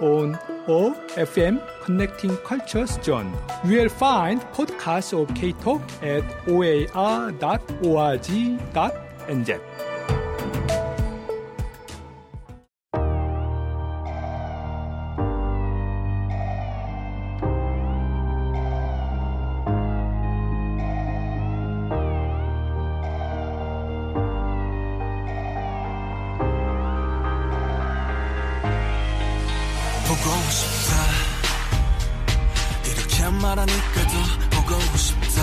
on OFM Connecting Cultures Zone. You will find podcasts of K-Talk at oar.org.nz. 보고 싶다. 이렇게 말하니까 더 보고 싶다.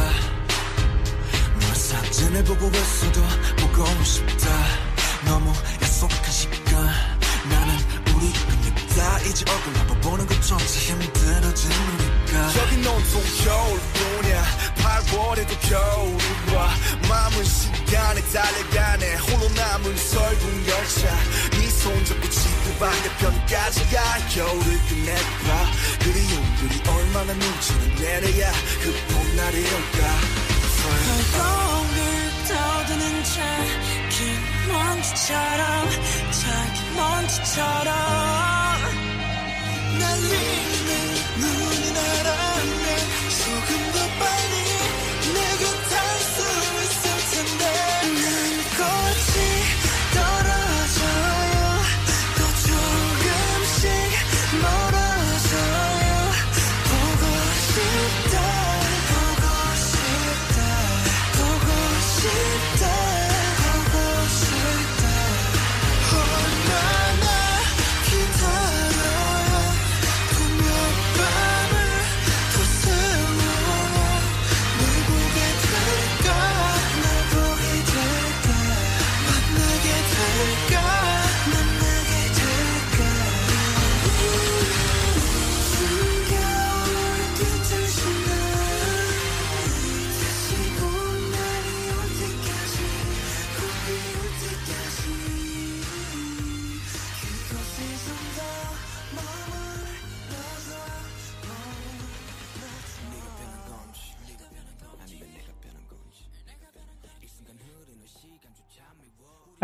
널 사진을 보고 있어도 보고 싶다. 너무 약속한 시간. 나는 우리 겁니다 이제 얼굴 한번 보는 것조차 우리가 저기 온통 겨울뿐이야. 8월에도 겨울이 와. 마음은 시간에 달려가네. 홀로 남은 설국 열차. 네 손 잡고 지 구 반대편까지 가 겨울을 끝내봐. 그리움들이 얼마나 눈치를 내려야 그 봄날이 올까 을 떠드는 작은 먼지처럼 작은 먼지처럼. 날리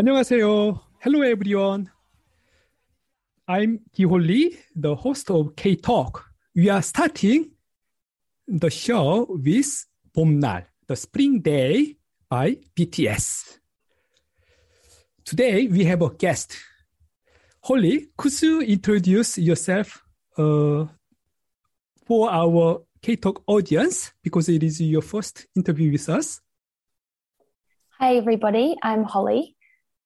안녕하세요. Hello everyone. I'm Giholli, the host of K-Talk. We are starting the show with 봄날, the spring day by BTS. Today we have a guest. Holly, could you introduce yourself uh, for our K-Talk audience because it is your first interview with us? Hi, everybody. I'm Holly.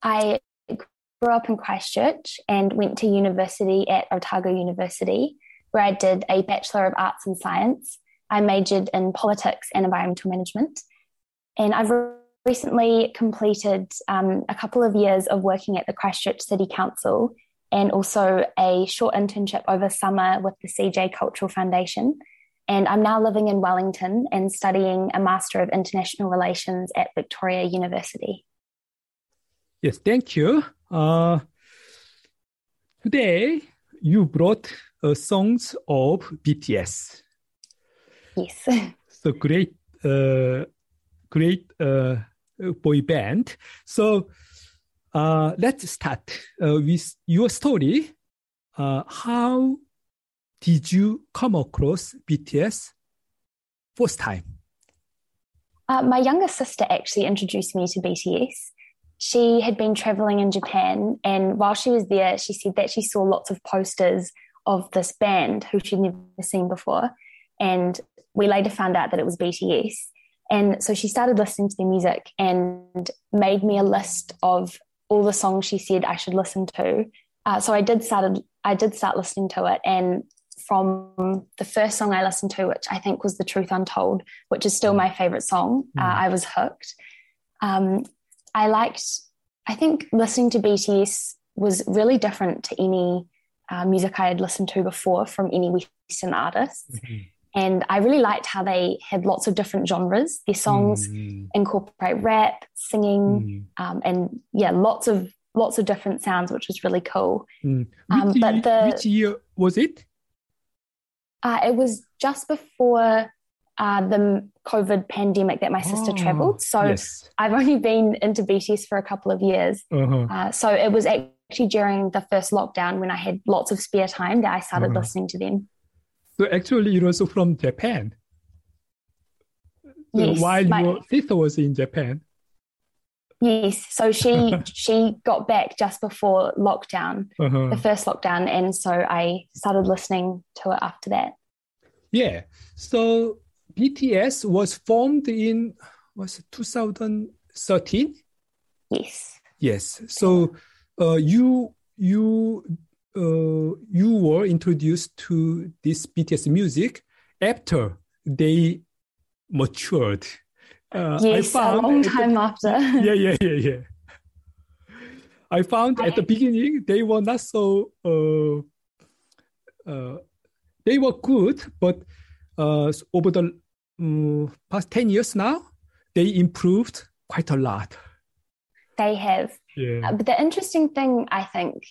I grew up in Christchurch and went to university at Otago University, where I did a Bachelor of Arts and Science. I majored in politics and environmental management. And I've recently completed um, a couple of years of working at the Christchurch City Council and also a short internship over summer with the CJ Cultural Foundation. And I'm now living in Wellington and studying a Master of International Relations at Victoria University. Yes, thank you. Uh, today you brought uh, songs of BTS. Yes. So great, uh, great uh, boy band. So uh, let's start uh, with your story. Uh, how did you come across BTS first time? Uh, my younger sister actually introduced me to BTS. She had been traveling in Japan, and while she was there, she said that she saw lots of posters of this band who she'd never seen before. And we later found out that it was BTS. And so she started listening to their music and made me a list of all the songs she said I should listen to. Uh, so I did started I did start listening to it, and from the first song I listened to, which I think was "The Truth Untold," which is still my favorite song, uh, I was hooked. Um, I liked, I think listening to BTS was really different to any uh, music I had listened to before from any Western artist. Mm-hmm. And I really liked how they had lots of different genres. Their songs mm. incorporate rap, singing, mm. um, and yeah, lots of lots of different sounds, which was really cool. Mm. Um, but the which year was it? Uh, it was just before uh, the COVID pandemic that my sister Oh, traveled. So yes. I've only been into BTS for a couple of years. Uh-huh. Uh, so it was actually during the first lockdown when I had lots of spare time that I started Uh-huh. listening to them. So actually, it also from Japan. So Yes, while my- your sister was in Japan. Yes. So she she got back just before lockdown, Uh-huh. the first lockdown, and so I started listening to it after that. Yeah. So BTS was formed in was 2013? Yes. Yes. So uh, you you uh, you were introduced to this BTS music after they matured. Uh, I yes, a long at the- time after. yeah, yeah, yeah, yeah. I found at the beginning they were not so uh, uh, they were good, but uh, over the um, past ten years now, they improved quite a lot. They have. Yeah. Uh, But the interesting thing, I think,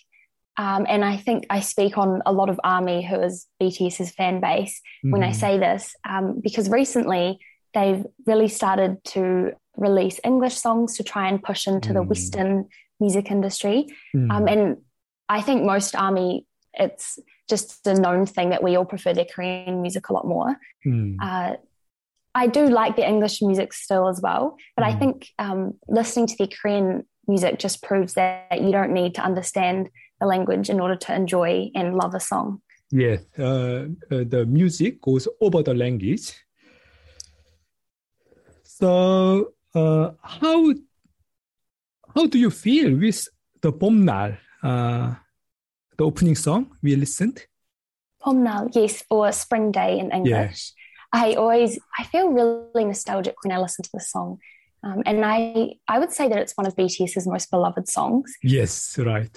um, and I think I speak on a lot of ARMY, who is BTS's fan base, when I Mhm. say this, um, because recently they've really started to release English songs to try and push into the Mm. Western music industry. Mm. Um, and I think most ARMY, it's just a known thing that we all prefer their Korean music a lot more. Mm. Uh, I do like the English music still as well, but I Mm. think um, listening to the Korean music just proves that you don't need to understand the language in order to enjoy and love a song. Yes, uh, uh, the music goes over the language. So, uh, how how do you feel with the 봄날, uh, the opening song we listened? Pomnal, yes, or Spring Day in English. I always I feel really nostalgic when I listen to the song. Um, and I, I would say that it's one of BTS's most beloved songs. Yes, right.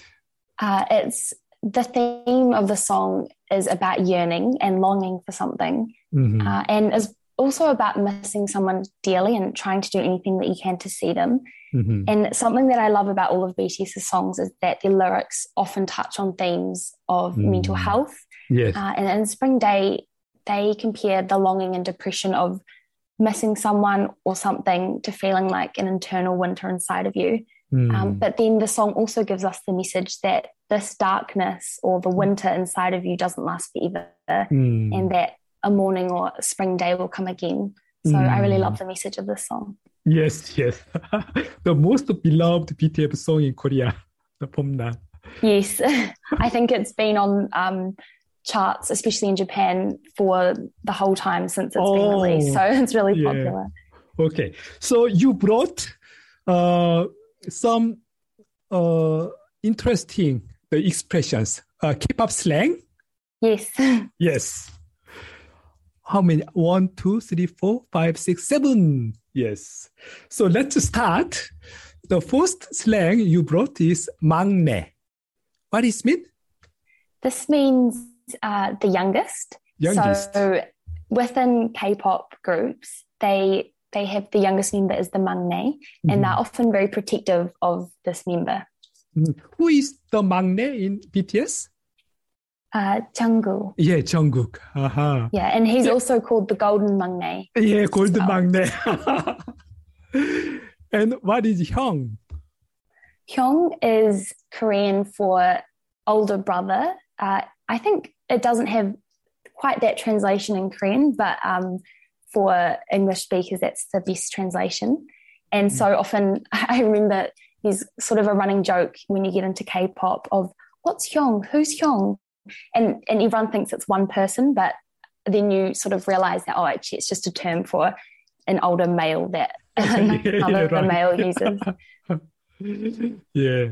Uh, it's the theme of the song is about yearning and longing for something, Mhm. uh, and is also about missing someone dearly and trying to do anything that you can to see them. Mhm. And something that I love about all of BTS's songs is that the lyrics often touch on themes of Mm. mental health. Yes. Uh, and in Spring Day, they compare the longing and depression of missing someone or something to feeling like an internal winter inside of you. Mm. Um, but then the song also gives us the message that this darkness or the winter inside of you doesn't last forever Mm. and that a morning or a spring day will come again. So I really Mm. love the message of this song. Yes, yes. the most beloved BTS song in Korea, the 봄날. Yes, I think it's been on um, charts, especially in Japan, for the whole time since it's been Oh, released. So it's really yeah. popular. Okay, so you brought uh, some uh, interesting the expressions, uh, K-pop slang. Yes. Yes. How many? One, two, three, four, five, six, seven. Yes. So let's start. The first slang you brought is 막내. What is mean? This means uh, the youngest. youngest. So within K-pop groups, they they have the youngest member is the maknae, mm-hmm. and they're often very protective of this member. Mm-hmm. Who is the maknae in BTS? Uh, Jungkook. Yeah, Jungkook. Uh-huh. Yeah, and he's yeah. also called the Golden Maknae. Yeah, Golden well. Maknae. and what is Hyung? Hyung is Korean for older brother. Uh, I think it doesn't have quite that translation in Korean, but um, for English speakers, that's the best translation. And so often, I remember there's sort of a running joke when you get into K-pop of "What's Hyung? Who's Hyung?" and and everyone thinks it's one person, but then you sort of realize that oh, actually, it's just a term for an older male that another right. male uses. yeah.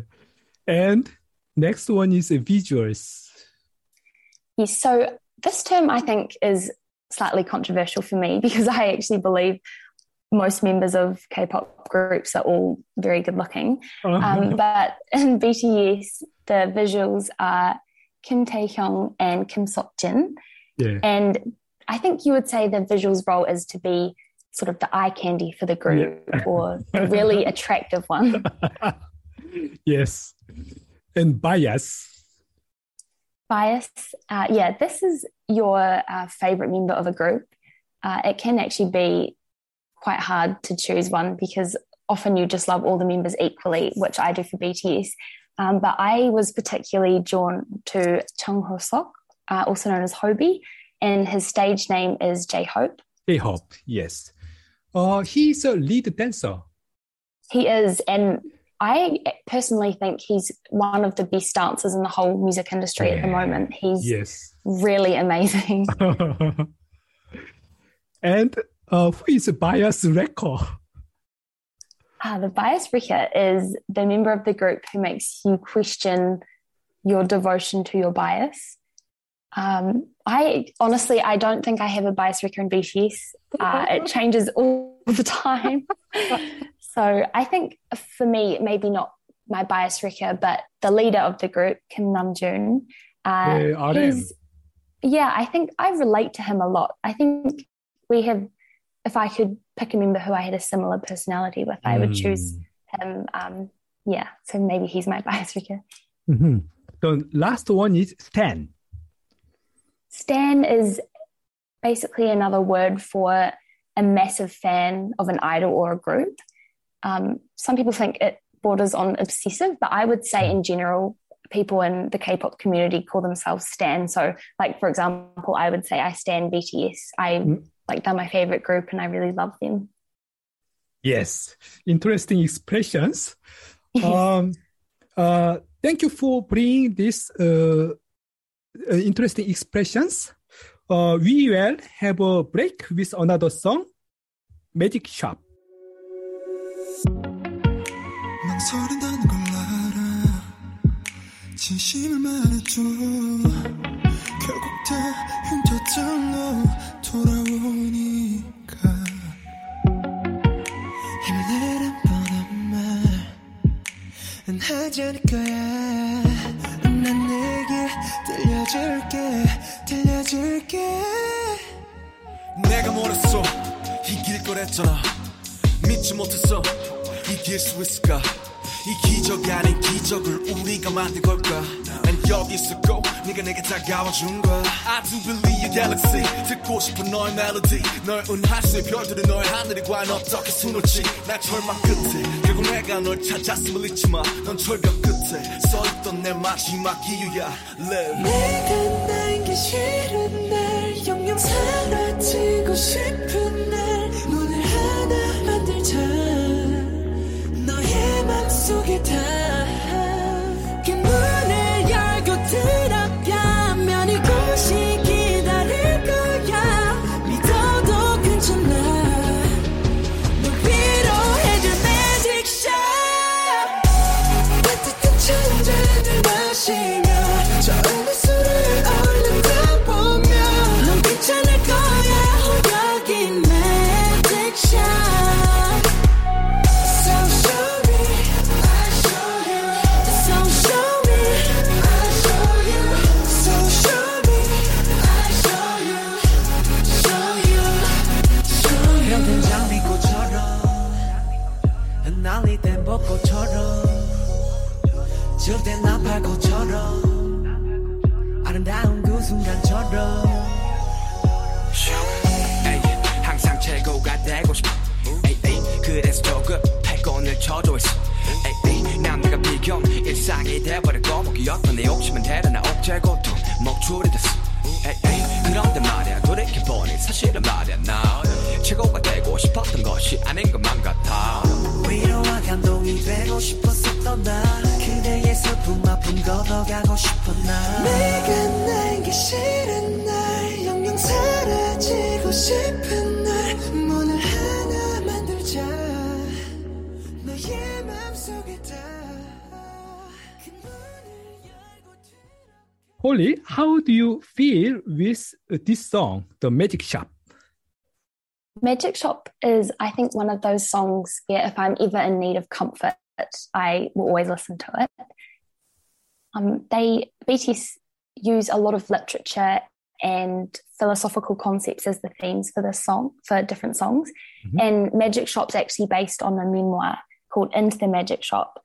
And next one is visuals. Yes, so this term I think is slightly controversial for me because I actually believe most members of K-pop groups are all very good looking. Um, but in BTS, the visuals are Kim Tae Hyung and Kim Jin, yeah. and I think you would say the visuals role is to be sort of the eye candy for the group Yeah. or a really attractive one. yes. And bias. Bias, uh, yeah, this is your uh, favorite member of a group. Uh, it can actually be quite hard to choose one because often you just love all the members equally, which I do for BTS. Um, but I was particularly drawn to Chung Ho Sok, uh, also known as Hobie, and his stage name is J Hope. J-Hope, yes. Uh, he's a lead dancer. He is, and I personally think he's one of the best dancers in the whole music industry at the moment. He's Yes. really amazing. and uh, who is bias wrecker? Ah, the bias wrecker is the member of the group who makes you question your devotion to your bias. Um, I honestly, I don't think I have a bias wrecker in BTS. Uh, it changes all the time. so I think for me, maybe not my bias wrecker, but the leader of the group, Kim Namjoon. Uh, he's- yeah, I think I relate to him a lot. I think we have, if I could pick a member who I had a similar personality with, I would choose him. Um, yeah, so maybe he's my bias wrecker. Mhm. The last one is Stan. Stan is basically another word for a massive fan of an idol or a group. Um, some people think it borders on obsessive, but I would say in general, people in the K-pop community call themselves Stan. So, like for example, I would say I stan BTS. I Mm. like they're my favorite group, and I really love them. Yes, interesting expressions. um, uh, thank you for bringing this uh, uh, interesting expressions. Uh, we will have a break with another song, Magic Shop. 망설인다는 걸 알아. 진심을 말해줘. 결국 다 흉터들로 돌아오니까. 힘을 내는 뻔한 말은 하지 않을 거야. 난 내게 들려줄게 들려줄게. 내가 뭐랬어? 이길 거랬잖아. 믿지 못했어 이길 수 있을까 이 기적이 아닌 기적을 우리가 만든 걸까? 난 여기 있었고 네가 내게 다가와준 거야 I do believe your galaxy. 듣고 싶은 너의 멜로디 널 은하수의 별들은 너의 하늘이 과연 어떻게 수놓지. 날 절망 끝에. 결국 내가 널 찾았음을 잊지 마넌 절벽 끝에 서있던 내 마지막 이유야. Live. 내가 남기 싫은 날 영영 사라지고 싶은 날 속에 다 그래서 조급해 꼰을 쳐줘 있어 에이, 에이, 남들과 비교 일상이 돼버렸고 목이었던 내 욕심은 대단한 억제 고통 목줄이 됐어 에이, 그런데 말이야 돌이켜보니 사실은 말이야 나 최고가 되고 싶었던 것이 아닌 것만 같아. 위로와 감동이 되고 싶었었던 나 그대의 슬픔 아픔 걷어가고 싶어 나. 내가 남기 싫은 날 영영 사라지고 싶은 Holly, how do you feel with this song, The Magic Shop? Magic Shop is, I think, one of those songs where if I'm ever in need of comfort, I will always listen to it. Um, they BTS use a lot of literature and philosophical concepts as the themes for this song for different songs. Mhm. And Magic Shop's actually based on a memoir called Into the Magic Shop,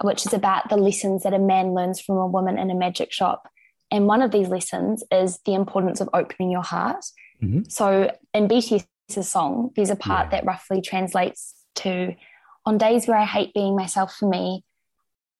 which is about the lessons that a man learns from a woman in a magic shop. And one of these lessons is the importance of opening your heart. Mhm. So in BTS's song, there's a part Yeah. that roughly translates to on days where I hate being myself for me,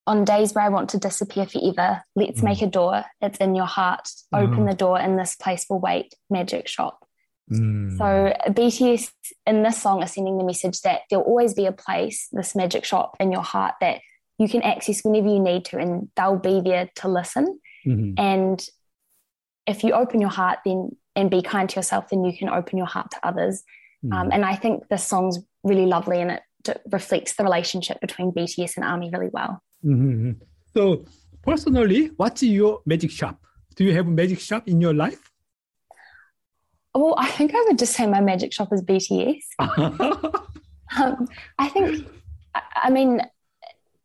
on days where I want to disappear forever, let's Mm. make a door. It's in your heart. Open Mhm. the door, and this place will wait. Magic shop. Mm. So BTS in this song are sending the message that there'll always be a place, this magic shop in your heart that you can access whenever you need to, and they'll be there to listen. Mhm. And if you open your heart, then and be kind to yourself, then you can open your heart to others. Um, Mm. and I think this song's really lovely, and it d- reflects the relationship between BTS and Army really well. Mhm. So personally, what's your magic shop? Do you have a magic shop in your life? Well, I think I would just say my magic shop is BTS. Um, I think, I, mean,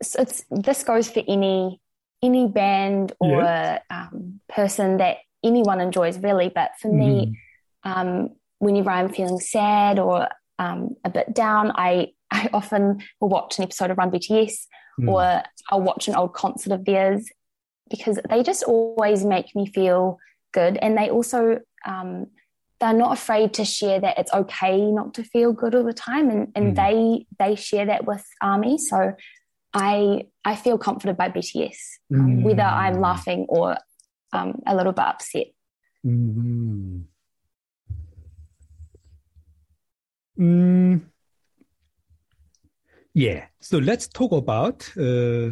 it's this goes for any any band or um, person that anyone enjoys, really. But for me, um, whenever I'm feeling sad or um, a bit down, I I often will watch an episode of Run BTS Mm. or I'll watch an old concert of theirs because they just always make me feel good, and they also um, they're not afraid to share that it's okay not to feel good all the time, and and Mm. they they share that with Army. So I I feel comforted by BTS, um, whether I'm Mm. laughing or um, a little bit upset. Mhm. Mm. Yeah. So let's talk about uh,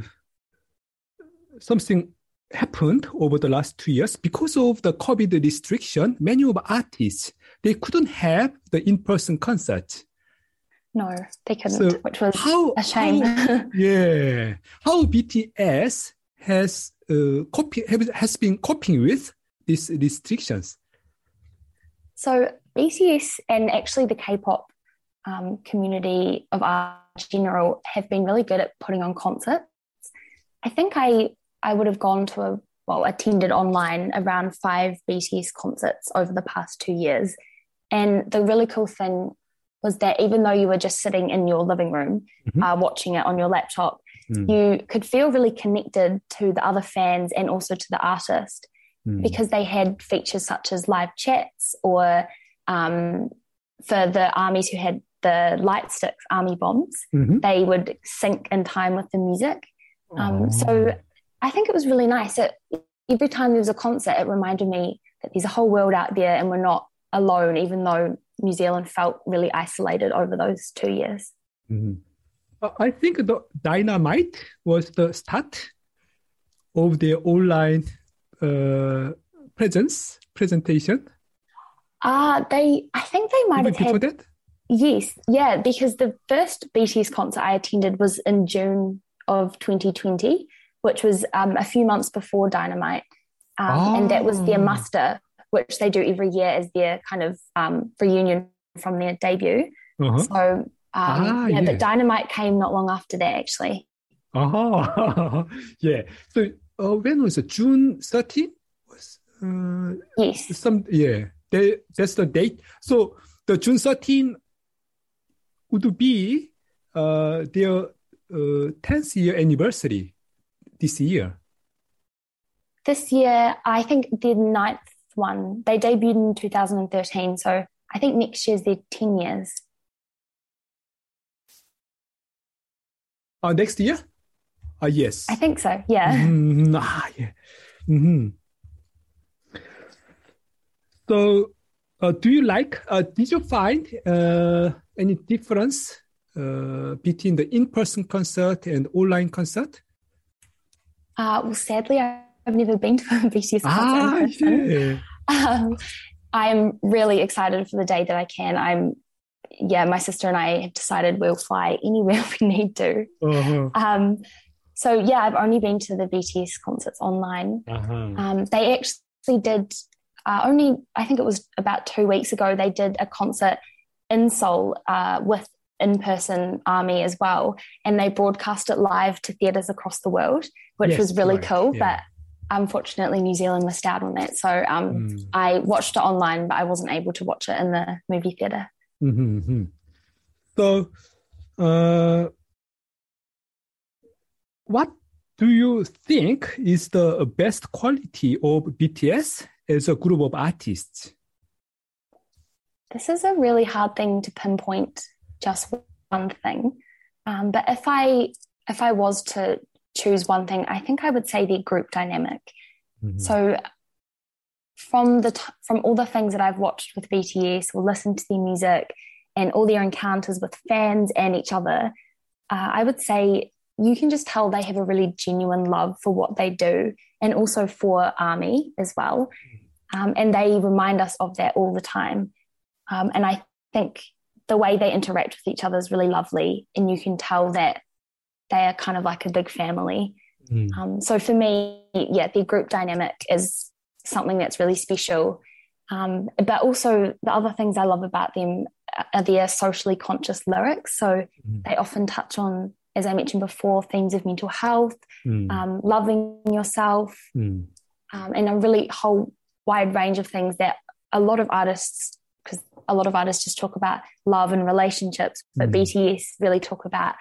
something happened over the last two years because of the COVID restriction. Many of artists they couldn't have the in-person concert. No, they couldn't, So which was How a shame. how- yeah. How BTS has uh, copy, have, has been coping with these restrictions. So BTS and actually the K-pop um, community of art in general have been really good at putting on concerts. I think I I would have gone to a well attended online around five BTS concerts over the past two years, and the really cool thing was that even though you were just sitting in your living room Mhm. uh, watching it on your laptop, Mm. you could feel really connected to the other fans and also to the artist Mm. because they had features such as live chats or um, for the armies who had the light sticks, army bombs, Mhm. they would sync in time with the music. Um, Oh. So I think it was really nice. It, every time there was a concert, it reminded me that there's a whole world out there and we're not alone, even though New Zealand felt really isolated over those two years. Mhm. Uh, I think the Dynamite was the start of their online uh, presence presentation. Uh, they, I think they might Even have before had that. Yes, yeah, because the first BTS concert I attended was in June of 2020, which was um, a few months before Dynamite. Um, And that was their Oh. muster, which they do every year as their kind of um, reunion from their debut. Uh-huh. So, um, Ah, yeah, yeah. but Dynamite came not long after that, actually. Uh-huh. yeah. So uh, when was it? June 13? Was uh, Yes, some yeah. They, that's the date. So the June 13 would be uh, their uh, 10th year anniversary this year. this year, I think the ninth one, they debuted in 2013. So I think next year's their 10 years. Uh, next year? Uh, yes. I think so, yeah. Mhm. Ah, yeah. Mhm. So, uh, do you like, uh, did you find uh, any difference uh, between the in-person concert and online concert? Uh, well, sadly, I've never been to a BTS concert Ah, yeah. Um, I'm really excited for the day that I can. I'm, yeah, my sister and I have decided we'll fly anywhere we need to. Uh-huh. Um, so yeah, I've only been to the BTS concerts online. Uh-huh. Um, they actually did uh, only, I think it was about two weeks ago, they did a concert in Seoul uh, with in-person army as well, and they broadcast it live to theaters across the world, which Yes, was really right, cool. yeah. But unfortunately, New Zealand missed out on that. So um, Mm. I watched it online, but I wasn't able to watch it in the movie theater. Mhm. So, uh, what do you think is the best quality of BTS as a group of artists? This is a really hard thing to pinpoint just one thing. Um, but if I if I was to choose one thing, I think I would say the group dynamic. So from the t- from all the things that I've watched with BTS or listened to their music and all their encounters with fans and each other, uh, I would say you can just tell they have a really genuine love for what they do and also for Army as well. Um, and they remind us of that all the time. Um, and I think the way they interact with each other is really lovely, and you can tell that they are kind of like a big family. Mm. Um, so for me, yeah, the group dynamic is something that's really special. Um, but also the other things I love about them are their socially conscious lyrics. So Mhm. they often touch on, as I mentioned before, themes of mental health, Mm. um, loving yourself, Mm. um, and a really whole wide range of things that a lot of artists, because a lot of artists just talk about love and relationships, but Mhm. BTS really talk about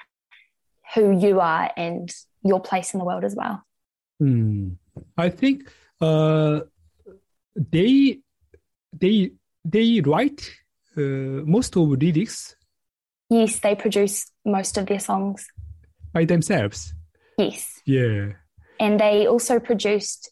who you are and your place in the world as well. Mm. I think uh, they they they write uh, most of the lyrics Yes, they produce most of their songs. by themselves. Yes. Yeah. And they also produced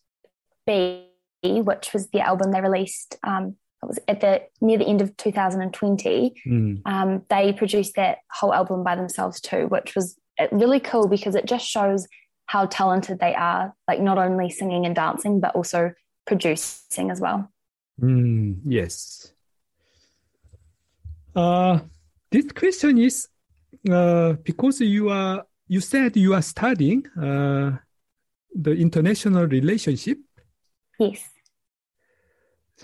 BE, which was the album they released. Um, it was at the near the end of 2020. Mm. Um, they produced that whole album by themselves too, which was really cool because it just shows how talented they are, like not only singing and dancing, but also producing as well. Mm, yes. Uh, this question is uh, because you are you said you are studying uh, the international relationship. Yes.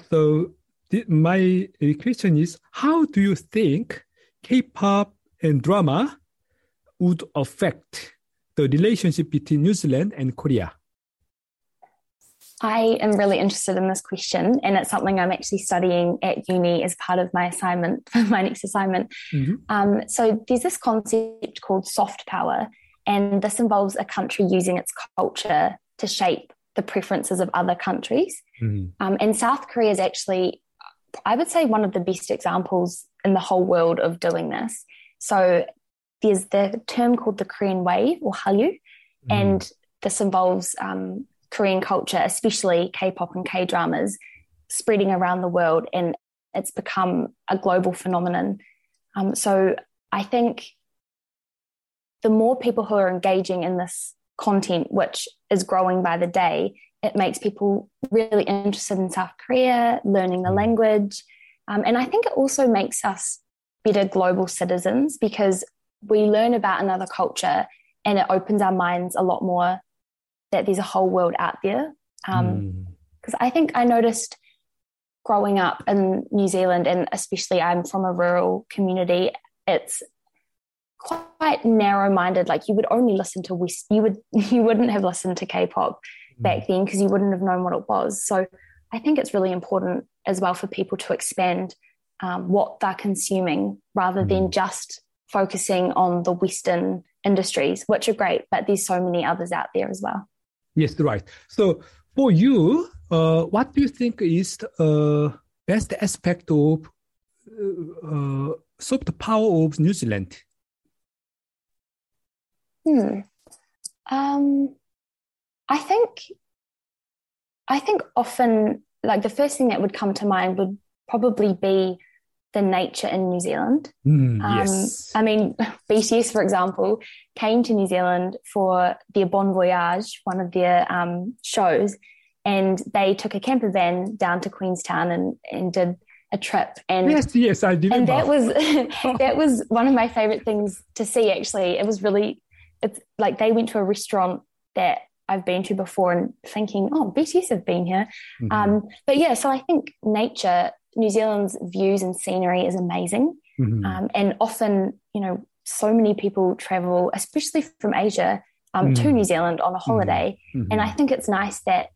So the, my question is, how do you think K-pop and drama would affect the relationship between New Zealand and Korea? I am really interested in this question, and it's something I'm actually studying at uni as part of my assignment, for my next assignment. Mhm. Um, so there's this concept called soft power, and this involves a country using its culture to shape the preferences of other countries. Mm. Um, and South Korea is actually, I would say, one of the best examples in the whole world of doing this. So there's the term called the Korean Wave or Hallyu, and this involves um, Korean culture, especially K-pop and K-dramas, spreading around the world, and it's become a global phenomenon. Um, so I think the more people who are engaging in this content, which is growing by the day, it makes people really interested in South Korea, learning the language. Um, and I think it also makes us better global citizens because we learn about another culture and it opens our minds a lot more that there's a whole world out there. Um, Mm. because I think I noticed growing up in New Zealand, and especially I'm from a rural community, it's quite narrow-minded. Like you would only listen to West, you would you wouldn't have listened to K-pop back then because you wouldn't have known what it was. So I think it's really important as well for people to expand um, what they're consuming rather than just focusing on the Western industries, which are great, but there's so many others out there as well. Yes, right. So for you, uh, what do you think is the uh, best aspect of uh, uh, soft power of New Zealand? Hmm. Um, I think, I think often, like the first thing that would come to mind would probably be the nature in New Zealand. Mm, Um, yes. I mean, BTS, for example, came to New Zealand for their Bon Voyage, one of their um, shows, and they took a camper van down to Queenstown and, and did a trip. And yes, yes, I remember. and that was that was one of my favorite things to see actually it was really it's like they went to a restaurant that I've been to before and thinking oh BTS have been here Mhm. um, but yeah so I think nature New Zealand's views and scenery is amazing Mhm. um, and often you know so many people travel especially from Asia um, to Mhm. New Zealand on a holiday Mhm. and I think it's nice that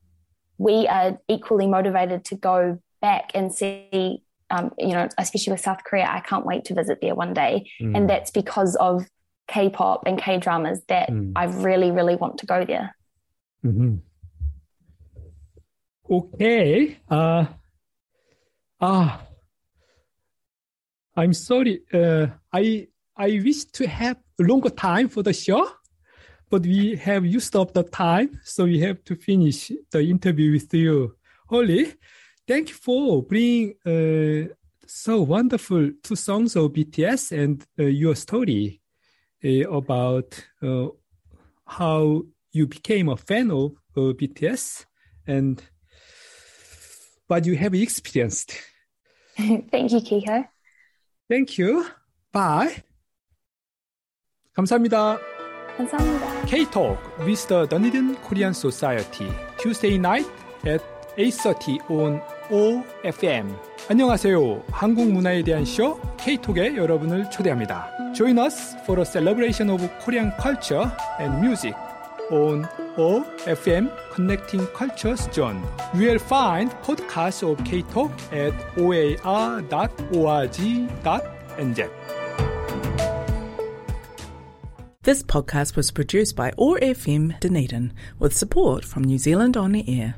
we are equally motivated to go back and see, um, you know, especially with South Korea. I can't wait to visit there one day, Mm. and that's because of K-pop and K-dramas that Mm. I really, really want to go there. Mhm. Okay. Uh, ah, I'm sorry. Uh, I I wish to have a longer time for the show, but we have used up the time, so we have to finish the interview with you. Holly, thank you for bringing uh, so wonderful two songs of BTS and uh, your story uh, about uh, how you became a fan of uh, BTS and what you have experienced. Thank you, Kiko. Thank you. Bye. 감사합니다. 감사합니다. K-Talk with the Dunedin Korean Society Tuesday night at 8.30 on OFM 안녕하세요. 한국 문화에 대한 쇼 K-Talk에 여러분을 초대합니다. Join us for a celebration of Korean culture and music on OFM Connecting Cultures Zone. You will find podcasts of K-Talk at oar.org.nz. This podcast was produced by OAR FM Dunedin with support from New Zealand On the Air.